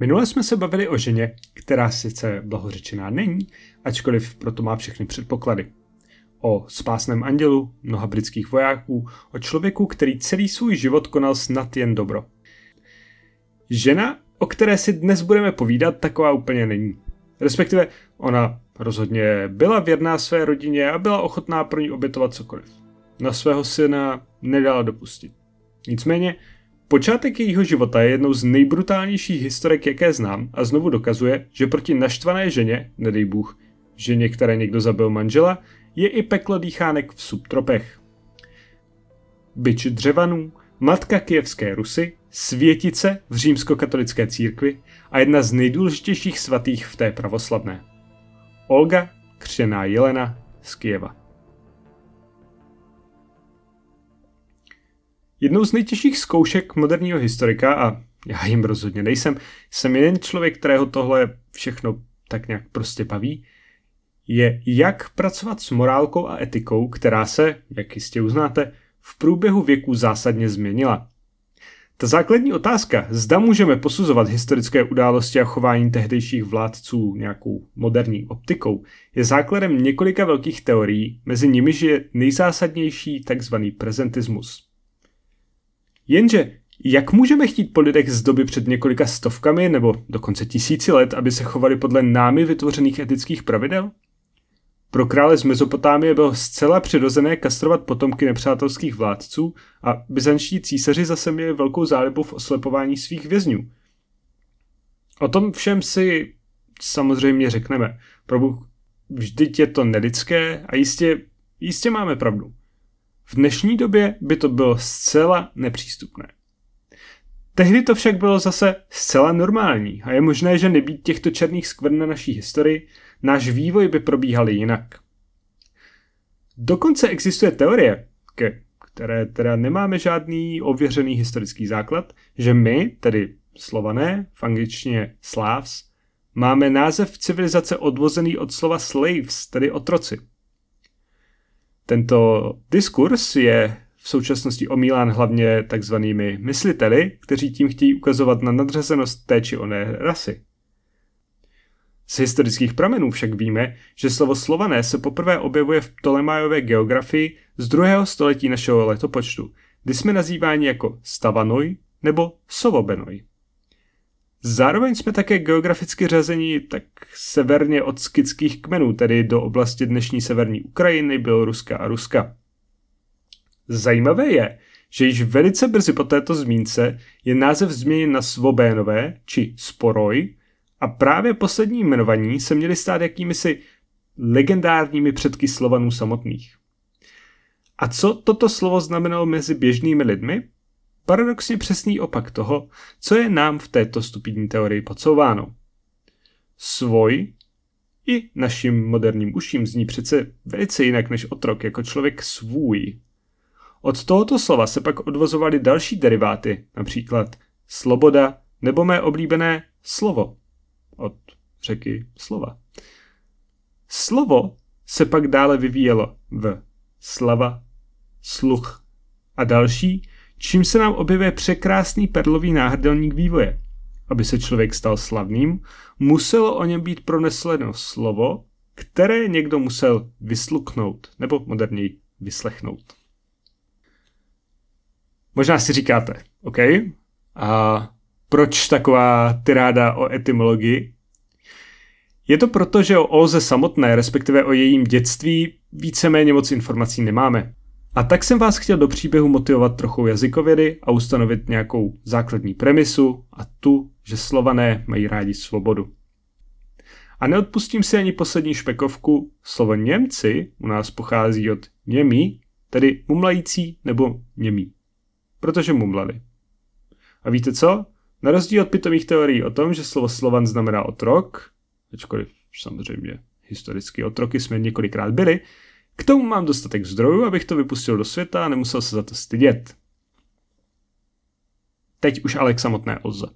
Minule jsme se bavili o ženě, která sice blahořečená není, ačkoliv proto má všechny předpoklady. O spásném andělu, mnoha britských vojáků, o člověku, který celý svůj život konal snad jen dobro. Žena, o které si dnes budeme povídat, taková úplně není. Respektive ona rozhodně byla věrná své rodině a byla ochotná pro ní obětovat cokoliv. Na svého syna nedala dopustit. Nicméně Počátek jejího života je jednou z nejbrutálnějších historek, jaké znám a znovu dokazuje, že proti naštvané ženě, nedej Bůh, ženě, které někdo zabil manžela, je i peklo dýchánek v subtropech. Byč dřevanů, matka kijevské Rusy, světice v římskokatolické církvi a jedna z nejdůležitějších svatých v té pravoslavné. Olga, křená Jelena z Kijeva. Jednou z nejtěžších zkoušek moderního historika, a já jim rozhodně nejsem, jsem jeden člověk, kterého tohle všechno tak nějak prostě baví, je jak pracovat s morálkou a etikou, která se, jak jistě uznáte, v průběhu věku zásadně změnila. Ta základní otázka, zda můžeme posuzovat historické události a chování tehdejších vládců nějakou moderní optikou, je základem několika velkých teorií, mezi nimiž je nejzásadnější tzv. prezentismus. Jenže jak můžeme chtít po lidech z doby před několika stovkami nebo dokonce tisíci let, aby se chovali podle námi vytvořených etických pravidel? Pro krále z Mezopotámie bylo zcela přirozené kastrovat potomky nepřátelských vládců a byzantští císaři zase měli velkou zálibu v oslepování svých vězňů. O tom všem si samozřejmě řekneme. Probu, vždyť je to nelidské a jistě, jistě máme pravdu. V dnešní době by to bylo zcela nepřístupné. Tehdy to však bylo zase zcela normální a je možné, že nebýt těchto černých skvrn na naší historii, náš vývoj by probíhal jinak. Dokonce existuje teorie, ke které teda nemáme žádný ověřený historický základ, že my, tedy slované, v angličtině Slavs, máme název civilizace odvozený od slova slaves, tedy otroci. Tento diskurs je v současnosti omílán hlavně takzvanými mysliteli, kteří tím chtějí ukazovat na nadřazenost té či oné rasy. Z historických pramenů však víme, že slovo slované se poprvé objevuje v Ptolemajové geografii z druhého století našeho letopočtu, kdy jsme nazýváni jako Stavanoj nebo Sovobenoj. Zároveň jsme také geograficky řazení tak severně od skitských kmenů, tedy do oblasti dnešní severní Ukrajiny, Běloruska a Ruska. Zajímavé je, že již velice brzy po této zmínce je název změněn na Svobénové či Sporoj a právě poslední jmenovaní se měly stát jakými si legendárními předky Slovanů samotných. A co toto slovo znamenalo mezi běžnými lidmi? Paradoxně přesný opak toho, co je nám v této stupidní teorii podsouváno. Svoj i našim moderním uším zní přece velice jinak než otrok, jako člověk svůj. Od tohoto slova se pak odvozovaly další deriváty, například sloboda nebo mé oblíbené slovo od řeky slova. Slovo se pak dále vyvíjelo v slava, sluch a další, čím se nám objevuje překrásný perlový náhrdelník vývoje. Aby se člověk stal slavným, muselo o něm být pronesleno slovo, které někdo musel vysluknout, nebo moderněji vyslechnout. Možná si říkáte, OK, a proč taková tyráda o etymologii? Je to proto, že o Olze samotné, respektive o jejím dětství, víceméně moc informací nemáme. A tak jsem vás chtěl do příběhu motivovat trochu jazykovědy a ustanovit nějakou základní premisu a tu, že slované mají rádi svobodu. A neodpustím si ani poslední špekovku, slovo Němci u nás pochází od němí, tedy mumlající nebo němí. Protože mumlali. A víte co? Na rozdíl od pitomých teorií o tom, že slovo Slovan znamená otrok, ačkoliv samozřejmě historicky otroky jsme několikrát byli, k tomu mám dostatek zdrojů, abych to vypustil do světa a nemusel se za to stydět. Teď už ale k samotné Olze.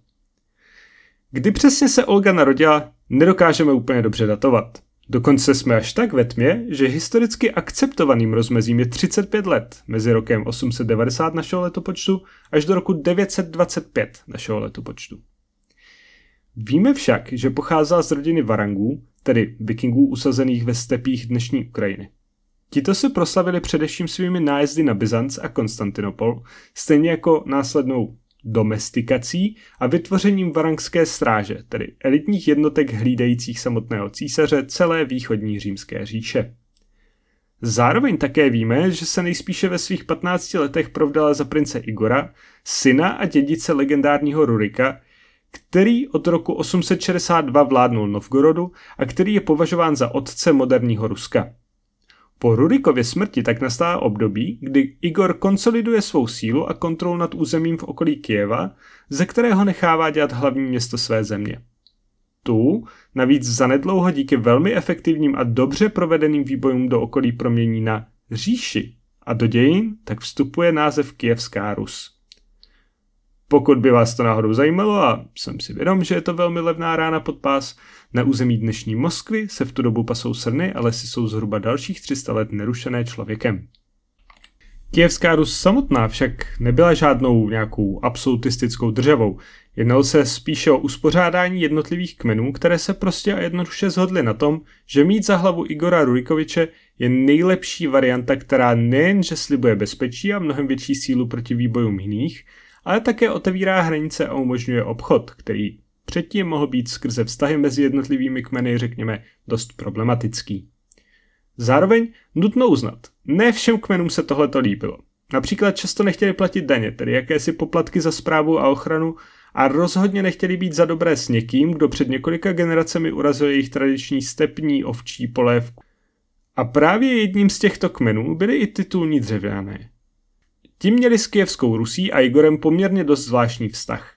Kdy přesně se Olga narodila, nedokážeme úplně dobře datovat. Dokonce jsme až tak ve tmě, že historicky akceptovaným rozmezím je 35 let mezi rokem 890 našeho letopočtu až do roku 925 našeho letopočtu. Víme však, že pocházela z rodiny Varangů, tedy vikingů usazených ve stepích dnešní Ukrajiny. Tito se proslavili především svými nájezdy na Byzanc a Konstantinopol, stejně jako následnou domestikací a vytvořením varangské stráže, tedy elitních jednotek hlídajících samotného císaře celé východní římské říše. Zároveň také víme, že se nejspíše ve svých 15 letech provdala za prince Igora, syna a dědice legendárního Rurika, který od roku 862 vládnul Novgorodu a který je považován za otce moderního Ruska. Po Rurikově smrti tak nastává období, kdy Igor konsoliduje svou sílu a kontrolu nad územím v okolí Kijeva, ze kterého nechává dělat hlavní město své země. Tu navíc zanedlouho díky velmi efektivním a dobře provedeným výbojům do okolí promění na říši a do dějin tak vstupuje název Kijevská Rus. Pokud by vás to náhodou zajímalo a jsem si vědom, že je to velmi levná rána pod pás, na území dnešní Moskvy se v tu dobu pasou srny a lesy jsou zhruba dalších 300 let nerušené člověkem. Kijevská Rus samotná však nebyla žádnou nějakou absolutistickou državou. Jednalo se spíše o uspořádání jednotlivých kmenů, které se prostě a jednoduše zhodly na tom, že mít za hlavu Igora Rurikoviče je nejlepší varianta, která nejenže slibuje bezpečí a mnohem větší sílu proti výbojům jiných, ale také otevírá hranice a umožňuje obchod, který předtím mohl být skrze vztahy mezi jednotlivými kmeny, řekněme, dost problematický. Zároveň nutno uznat, ne všem kmenům se tohle líbilo. Například často nechtěli platit daně, tedy jakési poplatky za zprávu a ochranu, a rozhodně nechtěli být za dobré s někým, kdo před několika generacemi urazil jejich tradiční stepní ovčí polévku. A právě jedním z těchto kmenů byly i titulní dřevěné. Ti měli s Kijevskou Rusí a Igorem poměrně dost zvláštní vztah.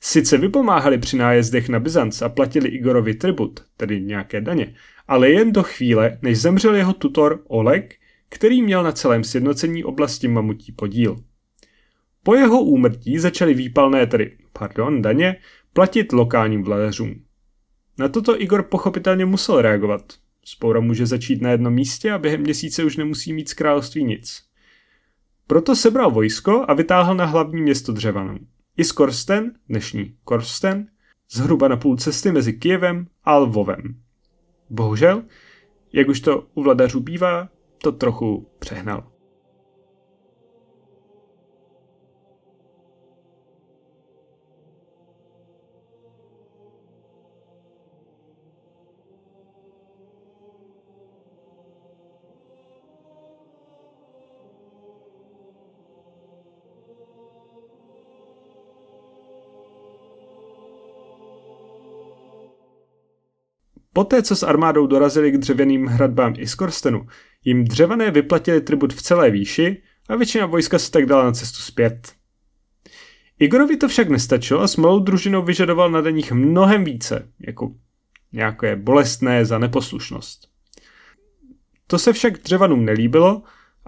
Sice vypomáhali při nájezdech na Byzanc a platili Igorovi tribut, tedy nějaké daně, ale jen do chvíle, než zemřel jeho tutor Oleg, který měl na celém sjednocení oblasti mamutí podíl. Po jeho úmrtí začaly výpalné, tedy, pardon, daně, platit lokálním vladařům. Na toto Igor pochopitelně musel reagovat. Spoura může začít na jednom místě a během měsíce už nemusí mít z království nic. Proto sebral vojsko a vytáhl na hlavní město Dřevanou. I z Korsten, dnešní Korsten, zhruba na půl cesty mezi Kijevem a Lvovem. Bohužel, jak už to u vladařů bývá, to trochu přehnal. Poté, co s armádou dorazili k dřevěným hradbám Iskorstenu, jim dřevané vyplatili tribut v celé výši a většina vojska se tak dala na cestu zpět. Igorovi to však nestačilo a s malou družinou vyžadoval na daních mnohem více, jako nějaké bolestné za neposlušnost. To se však dřevanům nelíbilo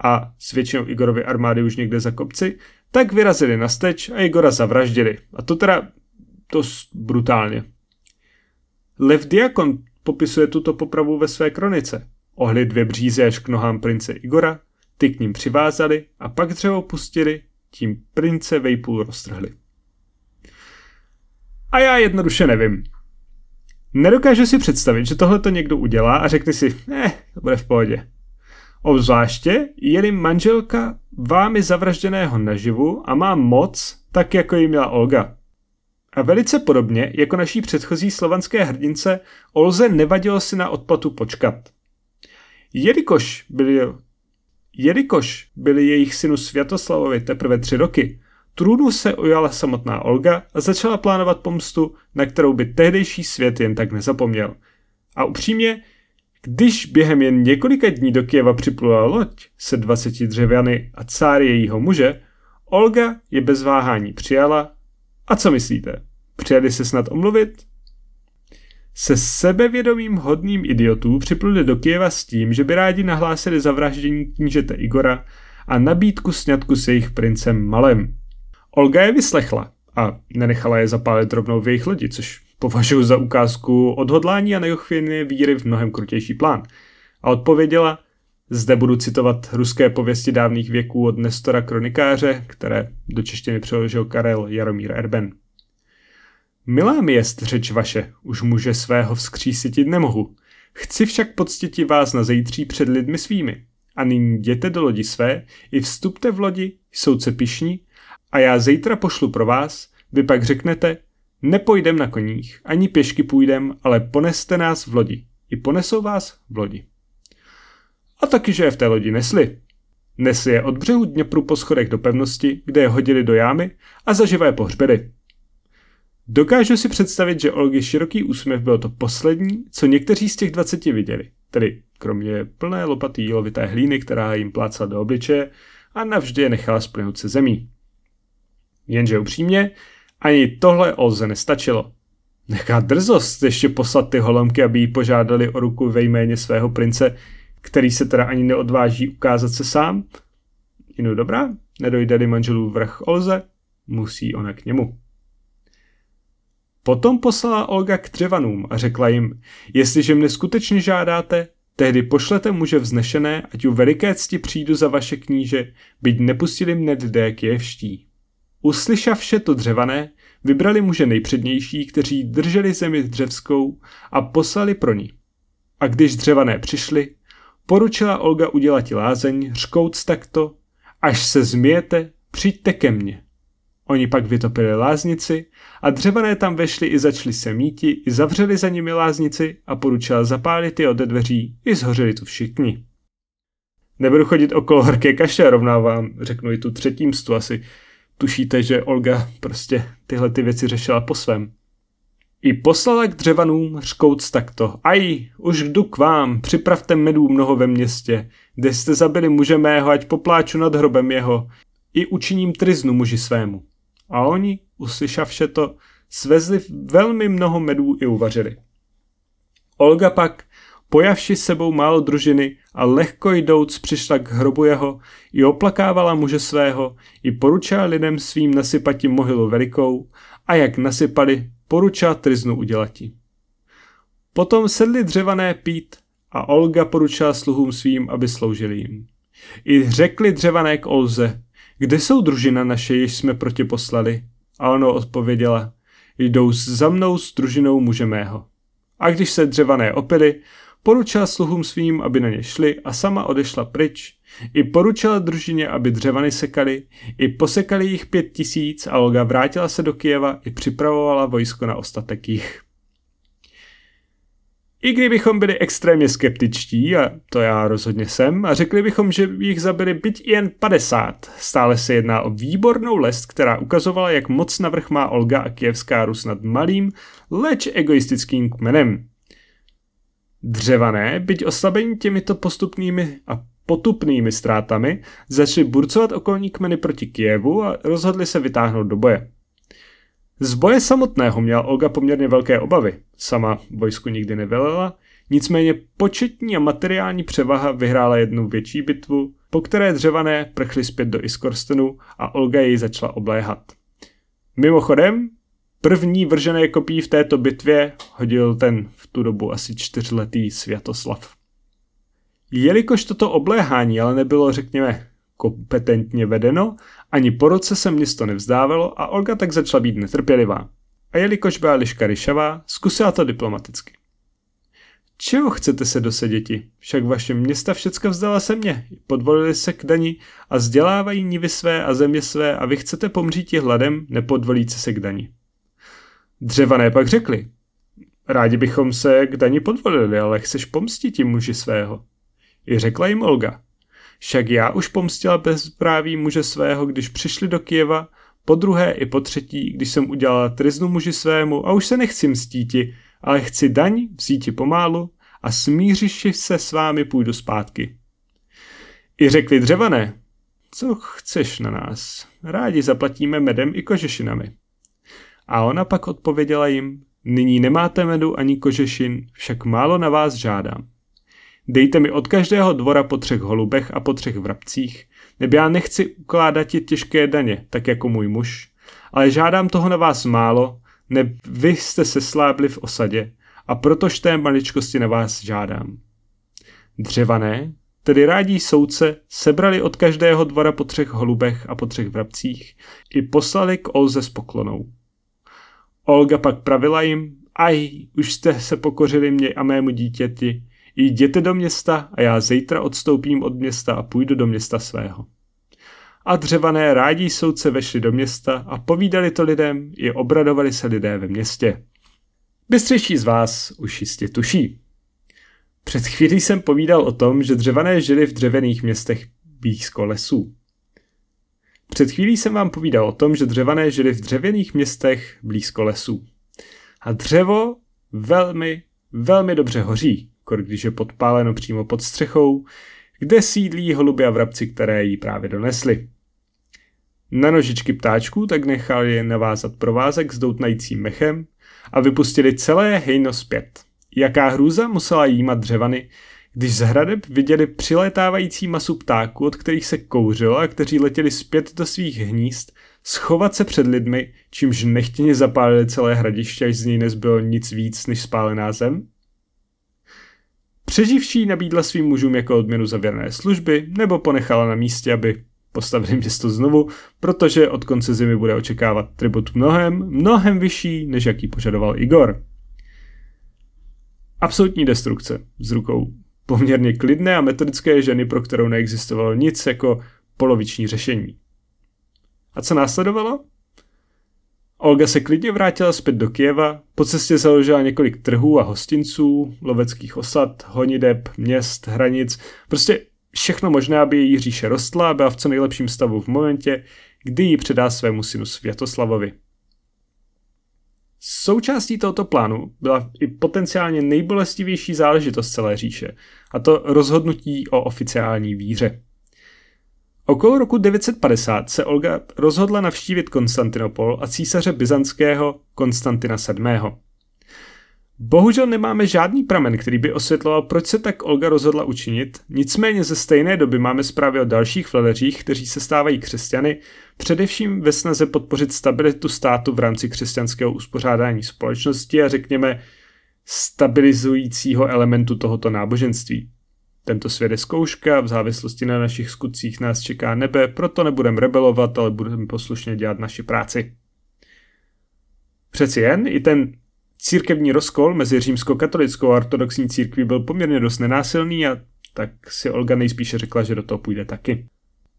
a s většinou Igorovy armády už někde za kopci, tak vyrazili na steč a Igora zavraždili. A to teda dost brutálně. Lev Diakon popisuje tuto popravu ve své kronice. Ohli dvě břízy až k nohám prince Igora, ty k ním přivázali a pak dřevo pustili, tím prince vejpůl roztrhli. A já jednoduše nevím. Nedokážu si představit, že tohle to někdo udělá a řekne si, ne, to bude v pohodě. Obzvláště je manželka vámi zavražděného naživu a má moc, tak jako ji měla Olga. A velice podobně jako naší předchozí slovanské hrdince Olze nevadilo si na odplatu počkat. Jelikož byli, jelikož byli jejich synu Světoslavovi teprve tři roky, trůnu se ujala samotná Olga a začala plánovat pomstu, na kterou by tehdejší svět jen tak nezapomněl. A upřímně, když během jen několika dní do Kieva připlula loď se 20 dřevěny a cáry jejího muže, Olga je bez váhání přijala a co myslíte? Přijeli se snad omluvit? Se sebevědomým hodným idiotů připluli do Kieva s tím, že by rádi nahlásili zavraždění knížete Igora a nabídku sňatku s jejich princem Malem. Olga je vyslechla a nenechala je zapálit rovnou v jejich lodi, což považuji za ukázku odhodlání a nejochvějné víry v mnohem krutější plán. A odpověděla, zde budu citovat ruské pověsti dávných věků od Nestora Kronikáře, které do češtiny přeložil Karel Jaromír Erben. Milá mi jest řeč vaše, už muže svého vzkřísitit nemohu. Chci však poctiti vás na zejtří před lidmi svými. A nyní jděte do lodi své, i vstupte v lodi, soudce pišní, a já zítra pošlu pro vás, vy pak řeknete, nepojdem na koních, ani pěšky půjdem, ale poneste nás v lodi. I ponesou vás v lodi. A taky, že je v té lodi nesli. Nesli je od břehu Dněpru po schodech do pevnosti, kde je hodili do jámy a zaživé pohřbili. Dokážu si představit, že Olgy široký úsměv byl to poslední, co někteří z těch dvaceti viděli. Tedy kromě plné lopaty jílovité hlíny, která jim plácala do obličeje a navždy je nechala splynout se zemí. Jenže upřímně, ani tohle Olze nestačilo. Nechá drzost ještě poslat ty holomky, aby jí požádali o ruku ve jméně svého prince, který se teda ani neodváží ukázat se sám. Inu dobrá, nedojde-li manželů vrch Olze, musí ona k němu. Potom poslala Olga k dřevanům a řekla jim, jestliže mne skutečně žádáte, tehdy pošlete muže vznešené, ať u veliké cti přijdu za vaše kníže, byť nepustili mne lidé k jevští. Uslyšavše to dřevané, vybrali muže nejpřednější, kteří drželi zemi dřevskou a poslali pro ní. A když dřevané přišli, poručila Olga udělat lázeň, řkouc takto, až se změjete, přijďte ke mně. Oni pak vytopili láznici a dřevané tam vešli i začali se míti, i zavřeli za nimi láznici a poručila zapálit je ode dveří, i zhořeli tu všichni. Nebudu chodit okolo horké kaše, rovná vám, řeknu i tu třetím stu asi. Tušíte, že Olga prostě tyhle ty věci řešila po svém. I poslala k dřevanům řkouc takto. Aj, už jdu k vám, připravte medů mnoho ve městě, kde jste zabili muže mého, ať popláču nad hrobem jeho, i učiním triznu muži svému. A oni, uslyšavše to, svezli velmi mnoho medů i uvařili. Olga pak, pojavši sebou málo družiny a lehko jdouc přišla k hrobu jeho, i oplakávala muže svého, i poručila lidem svým nasypati mohylu velikou, a jak nasypali, poručila triznu udělati. Potom sedli dřevané pít a Olga poručila sluhům svým, aby sloužili jim. I řekli dřevané k Olze, kde jsou družina naše, jež jsme proti poslali? A ono odpověděla, jdou za mnou s družinou muže mého. A když se dřevané opily, poručila sluhům svým, aby na ně šli a sama odešla pryč. I poručila družině, aby dřevany sekali, i posekali jich pět tisíc a Olga vrátila se do Kijeva i připravovala vojsko na ostatek jich. I kdybychom byli extrémně skeptičtí, a to já rozhodně jsem, a řekli bychom, že jich zabili byť jen 50, stále se jedná o výbornou lest, která ukazovala, jak moc navrch má Olga a Kijevská Rus nad malým, leč egoistickým kmenem. Dřevané, byť oslabení těmito postupnými a potupnými ztrátami, začali burcovat okolní kmeny proti Kijevu a rozhodli se vytáhnout do boje. Z boje samotného měla Olga poměrně velké obavy. Sama vojsku nikdy nevelela, nicméně početní a materiální převaha vyhrála jednu větší bitvu, po které dřevané prchly zpět do Iskorstenu a Olga jej začala obléhat. Mimochodem, první vržené kopí v této bitvě hodil ten v tu dobu asi čtyřletý Světoslav. Jelikož toto obléhání ale nebylo, řekněme, kompetentně vedeno, ani po roce se město nevzdávalo a Olga tak začala být netrpělivá. A jelikož byla liška ryšavá, zkusila to diplomaticky. Čeho chcete se doseděti? Však vaše města všecka vzdala se mě, podvolili se k dani a vzdělávají nivy své a země své a vy chcete pomřít hladem, nepodvolíte se k dani. Dřevané pak řekli, rádi bychom se k dani podvolili, ale chceš pomstit muži svého. I řekla jim Olga, však já už pomstila bezpráví muže svého, když přišli do Kijeva, po druhé i po třetí, když jsem udělala triznu muži svému a už se nechci mstíti, ale chci daň vzíti pomálu a smířiši se s vámi půjdu zpátky. I řekli dřevané, co chceš na nás, rádi zaplatíme medem i kožešinami. A ona pak odpověděla jim, nyní nemáte medu ani kožešin, však málo na vás žádám. Dejte mi od každého dvora po třech holubech a po třech vrabcích, nebo já nechci ukládat ti těžké daně, tak jako můj muž, ale žádám toho na vás málo, ne vy jste se slábli v osadě a protož té maličkosti na vás žádám. Dřevané, tedy rádí soudce, sebrali od každého dvora po třech holubech a po třech vrabcích i poslali k Olze s poklonou. Olga pak pravila jim, aj, už jste se pokořili mě a mému dítěti, jděte do města a já zítra odstoupím od města a půjdu do města svého. A dřevané rádi soudce vešli do města a povídali to lidem, i obradovali se lidé ve městě. Bystřejší z vás už jistě tuší. Před chvílí jsem povídal o tom, že dřevané žili v dřevěných městech blízko lesů. Před chvílí jsem vám povídal o tom, že dřevané žili v dřevěných městech blízko lesů. A dřevo velmi, velmi dobře hoří, když je podpáleno přímo pod střechou, kde sídlí holuby a vrabci, které jí právě donesli. Na nožičky ptáčků tak nechali navázat provázek s doutnajícím mechem a vypustili celé hejno zpět. Jaká hrůza musela jímat dřevany, když z hradeb viděli přilétávající masu ptáků, od kterých se kouřilo a kteří letěli zpět do svých hnízd, schovat se před lidmi, čímž nechtěně zapálili celé hradiště, až z něj nezbylo nic víc než spálená zem? Přeživší nabídla svým mužům jako odměnu za věrné služby, nebo ponechala na místě, aby postavili město znovu, protože od konce zimy bude očekávat tribut mnohem, mnohem vyšší, než jaký požadoval Igor. Absolutní destrukce z rukou poměrně klidné a metodické ženy, pro kterou neexistovalo nic jako poloviční řešení. A co následovalo? Olga se klidně vrátila zpět do Kieva, po cestě založila několik trhů a hostinců, loveckých osad, honideb, měst, hranic, prostě všechno možné, aby její říše rostla a byla v co nejlepším stavu v momentě, kdy ji předá svému synu Světoslavovi. Součástí tohoto plánu byla i potenciálně nejbolestivější záležitost celé říše, a to rozhodnutí o oficiální víře. Okolo roku 950 se Olga rozhodla navštívit Konstantinopol a císaře byzantského Konstantina VII. Bohužel nemáme žádný pramen, který by osvětloval, proč se tak Olga rozhodla učinit, nicméně ze stejné doby máme zprávy o dalších vladařích, kteří se stávají křesťany, především ve snaze podpořit stabilitu státu v rámci křesťanského uspořádání společnosti a řekněme stabilizujícího elementu tohoto náboženství. Tento svět je zkouška, v závislosti na našich skutcích nás čeká nebe, proto nebudeme rebelovat, ale budeme poslušně dělat naši práci. Přeci jen i ten církevní rozkol mezi římskokatolickou a ortodoxní církví byl poměrně dost nenásilný a tak si Olga nejspíše řekla, že do toho půjde taky.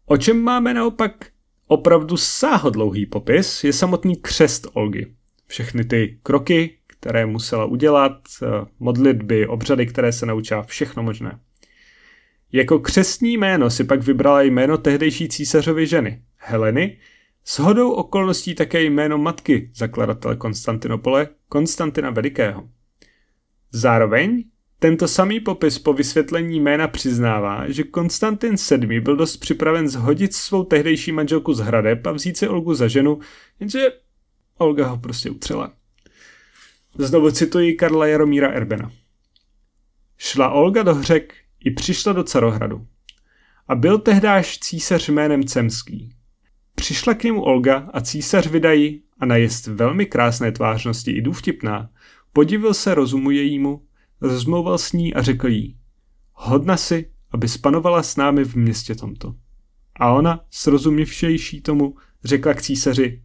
O čem máme naopak opravdu sáhodlouhý popis, je samotný křest Olgy. Všechny ty kroky, které musela udělat, modlitby, obřady, které se naučila, všechno možné. Jako křestní jméno si pak vybrala jméno tehdejší císařovy ženy, Heleny, s hodou okolností také jméno matky zakladatele Konstantinopole, Konstantina Velikého. Zároveň tento samý popis po vysvětlení jména přiznává, že Konstantin VII. byl dost připraven zhodit svou tehdejší manželku z hradeb a vzít si Olgu za ženu, jenže Olga ho prostě utřela. Znovu cituji Karla Jaromíra Erbena. Šla Olga do hřek i přišla do Carohradu. A byl tehdáž císař jménem Cemský. Přišla k němu Olga a císař vydají a na jest velmi krásné tvářnosti i důvtipná, podivil se rozumu jejímu, rozmlouval s ní a řekl jí, hodna si, aby spanovala s námi v městě tomto. A ona, srozuměvšejší tomu, řekla k císaři,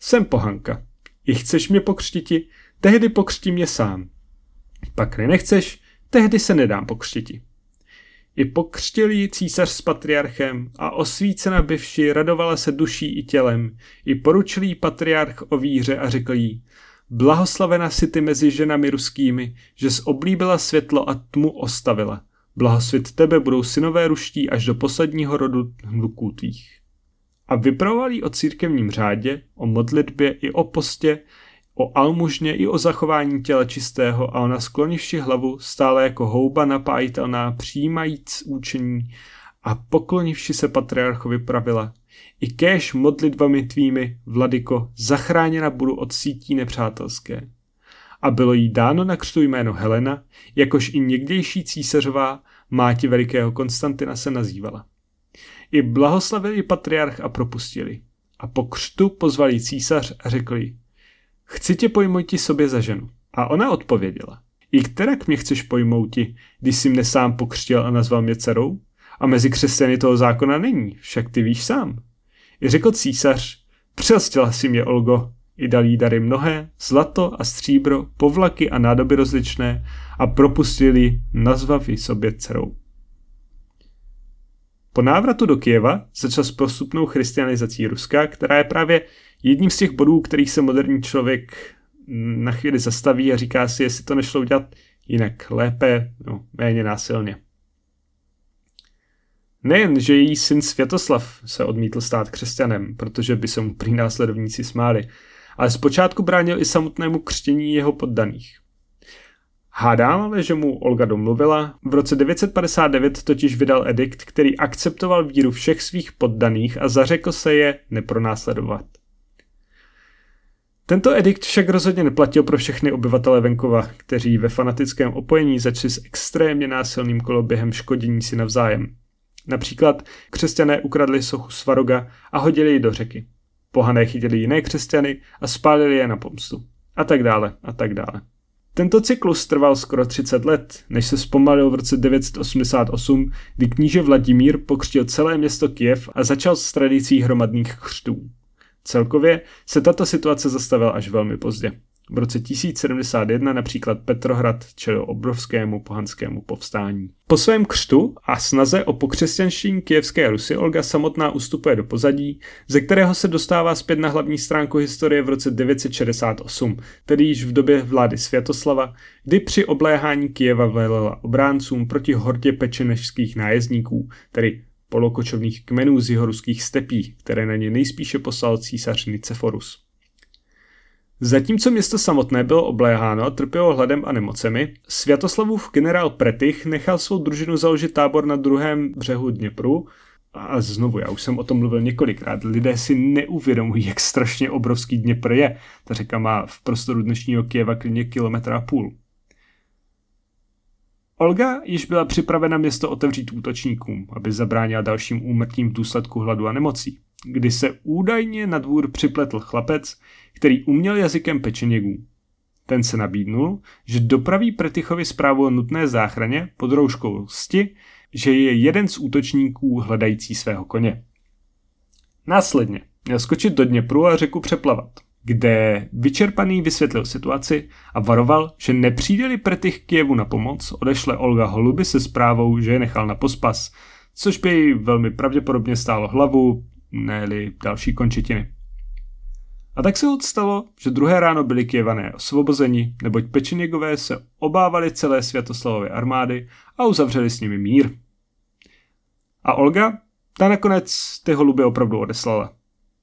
jsem pohanka, i chceš mě pokřtiti, tehdy pokřtí mě sám. Pak nechceš, tehdy se nedám pokřtiti. I pokřtil ji císař s patriarchem a osvícena byvši radovala se duší i tělem. I poručil jí patriarch o víře a řekl jí, blahoslavena si ty mezi ženami ruskými, že oblíbila světlo a tmu ostavila. Blahosvět tebe budou synové ruští až do posledního rodu hluků tvých. A vypravoval jí o církevním řádě, o modlitbě i o postě, o almužně i o zachování těla čistého a ona sklonivši hlavu stále jako houba napájitelná přijímajíc učení a poklonivši se patriarchovi pravila. I kéž modlitbami tvými, vladyko, zachráněna budu od sítí nepřátelské. A bylo jí dáno na křtu jméno Helena, jakož i někdejší císařová máti velikého Konstantina se nazývala. I blahoslavili patriarch a propustili. A po křtu pozvali císař a řekli, Chci tě pojmouti sobě za ženu. A ona odpověděla. I kterak mě chceš pojmouti, když jsi mne sám pokřtil a nazval mě dcerou? A mezi křesťany toho zákona není, však ty víš sám. I řekl císař, přelstila si mě, Olgo, I dal jí dary mnohé, zlato a stříbro, povlaky a nádoby rozličné a propustili, nazvav ji sobě dcerou. Po návratu do Kieva začal s postupnou christianizací Ruska, která je právě jedním z těch bodů, kterých se moderní člověk na chvíli zastaví a říká si, jestli to nešlo udělat jinak, lépe, no, méně násilně. Nejen, že její syn Světoslav se odmítl stát křesťanem, protože by se mu prý následovníci smáli, ale zpočátku bránil i samotnému křtění jeho poddaných. Hádám ale, že mu Olga domluvila, v roce 959 totiž vydal edikt, který akceptoval víru všech svých poddaných a zařekl se je nepronásledovat. Tento edikt však rozhodně neplatil pro všechny obyvatele venkova, kteří ve fanatickém opojení začali s extrémně násilným koloběhem škodění si navzájem. Například křesťané ukradli sochu Svaroga a hodili ji do řeky. Pohané chytili jiné křesťany a spálili je na pomstu. A tak dále, a tak dále. Tento cyklus trval skoro 30 let, než se zpomalil v roce 988, kdy kníže Vladimír pokřtil celé město Kiev a začal s tradicí hromadných křtů. Celkově se tato situace zastavila až velmi pozdě. V roce 1071 například Petrohrad čelil obrovskému pohanskému povstání. Po svém křtu a snaze o pokřesťanštění kijevské Rusy Olga samotná ustupuje do pozadí, ze kterého se dostává zpět na hlavní stránku historie v roce 968, tedy již v době vlády Světoslava, kdy při obléhání Kijeva velela obráncům proti hordě pečenešských nájezdníků, tedy polokočovných kmenů z jeho ruských stepí, které na ně nejspíše poslal císař Niceforus. Zatímco město samotné bylo obléháno a trpělo hladem a nemocemi, Světoslavův generál Pretych nechal svou družinu založit tábor na druhém břehu Dněpru a znovu, já už jsem o tom mluvil několikrát, lidé si neuvědomují, jak strašně obrovský Dněpr je. Ta řeka má v prostoru dnešního Kieva klidně kilometra a půl. Olga již byla připravena město otevřít útočníkům, aby zabránila dalším úmrtím v důsledku hladu a nemocí, kdy se údajně na dvůr připletl chlapec, který uměl jazykem pečeněgů. Ten se nabídnul, že dopraví Pretychovi zprávu o nutné záchraně pod rouškou lsti, že je jeden z útočníků hledající svého koně. Následně měl skočit do Dněpru a řeku přeplavat, kde vyčerpaný vysvětlil situaci a varoval, že nepřijde-li Pretych Kijevu na pomoc, odešle Olga Holuby se zprávou, že je nechal na pospas, což by jej velmi pravděpodobně stálo hlavu, ne další končetiny. A tak se odstalo, že druhé ráno byli Kijevané osvobozeni, neboť Pečeněgové se obávali celé Světoslavové armády a uzavřeli s nimi mír. A Olga, ta nakonec ty holuby opravdu odeslala.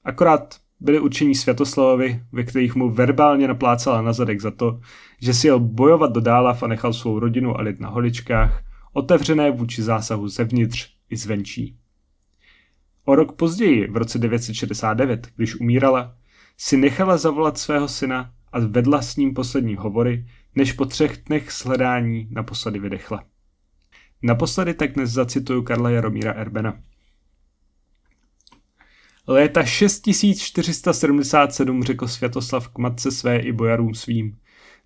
Akorát byli učení Světoslavovi, ve kterých mu verbálně naplácala na zadek za to, že si jel bojovat do Dálav a nechal svou rodinu a lid na holičkách, otevřené vůči zásahu zevnitř i zvenčí. O rok později, v roce 969, když umírala, si nechala zavolat svého syna a vedla s ním poslední hovory, než po třech dnech sledání naposledy vydechla. Naposledy tak dnes zacituju Karla Jaromíra Erbena. Léta 6477 řekl Světoslav k matce své i bojarům svým.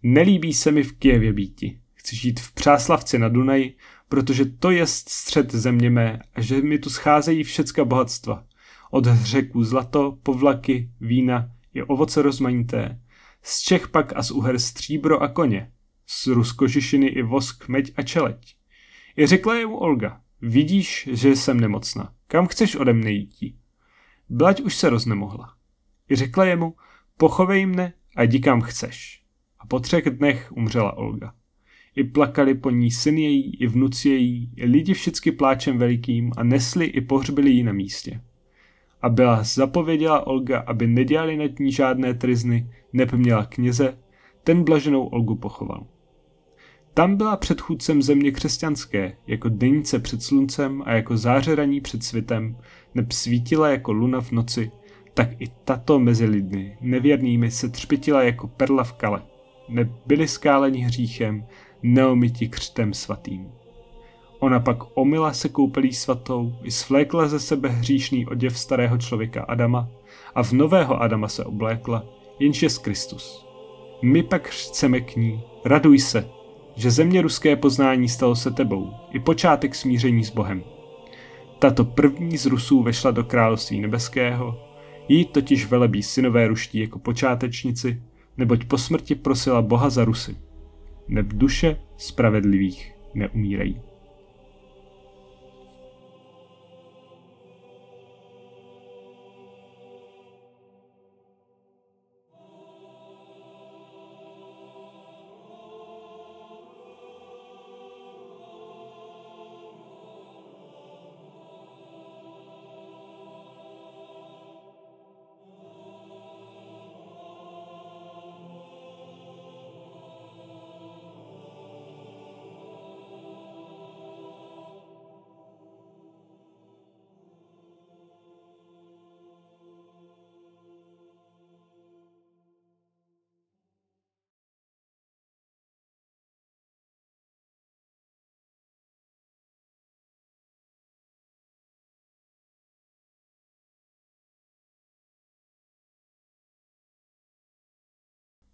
Nelíbí se mi v Kijevě býti. Chci žít v Přáslavci na Dunaji, protože to je střed země mé a že mi tu scházejí všecka bohatstva. Od řeků zlato, povlaky, vína, je ovoce rozmanité, z Čech pak a z Uher stříbro a koně, z Ruskožišiny i vosk, meď a čeleť. I řekla jemu Olga, vidíš, že jsem nemocná, kam chceš ode mne jít? Blať už se roznemohla. I řekla jemu, pochovej mne a jdi kam chceš. A po třech dnech umřela Olga. I plakali po ní syn její, i vnuci její, i lidi všichni pláčem velikým a nesli i pohřbili ji na místě a byla zapověděla Olga, aby nedělali nad ní žádné trizny, neb měla kněze, ten blaženou Olgu pochoval. Tam byla předchůdcem země křesťanské, jako deníce před sluncem a jako zářeraní před svitem, neb svítila jako luna v noci, tak i tato mezi lidmi, nevěrnými, se třpitila jako perla v kale, neb byli skáleni hříchem, neomyti křtem svatým. Ona pak omila se koupelí svatou, i svlékla ze sebe hříšný oděv starého člověka Adama a v nového Adama se oblékla, jenž je Kristus. My pak chceme k ní, raduj se, že země ruské poznání stalo se tebou, i počátek smíření s Bohem. Tato první z Rusů vešla do království nebeského, Jí totiž velebí synové ruští jako počátečnici, neboť po smrti prosila Boha za Rusy. Neb duše spravedlivých neumírají.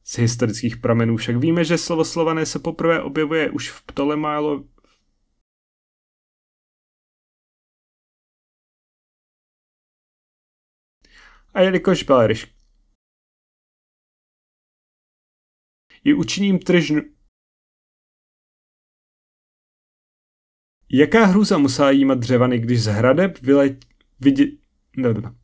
Z historických pramenů však víme, že slovo slované se poprvé objevuje už v Ptolemálo A jelikož byla ryš... I učiním tržnu... Jaká hrůza musela jímat dřevany, když z hradeb vyleť... Vidě... No, no.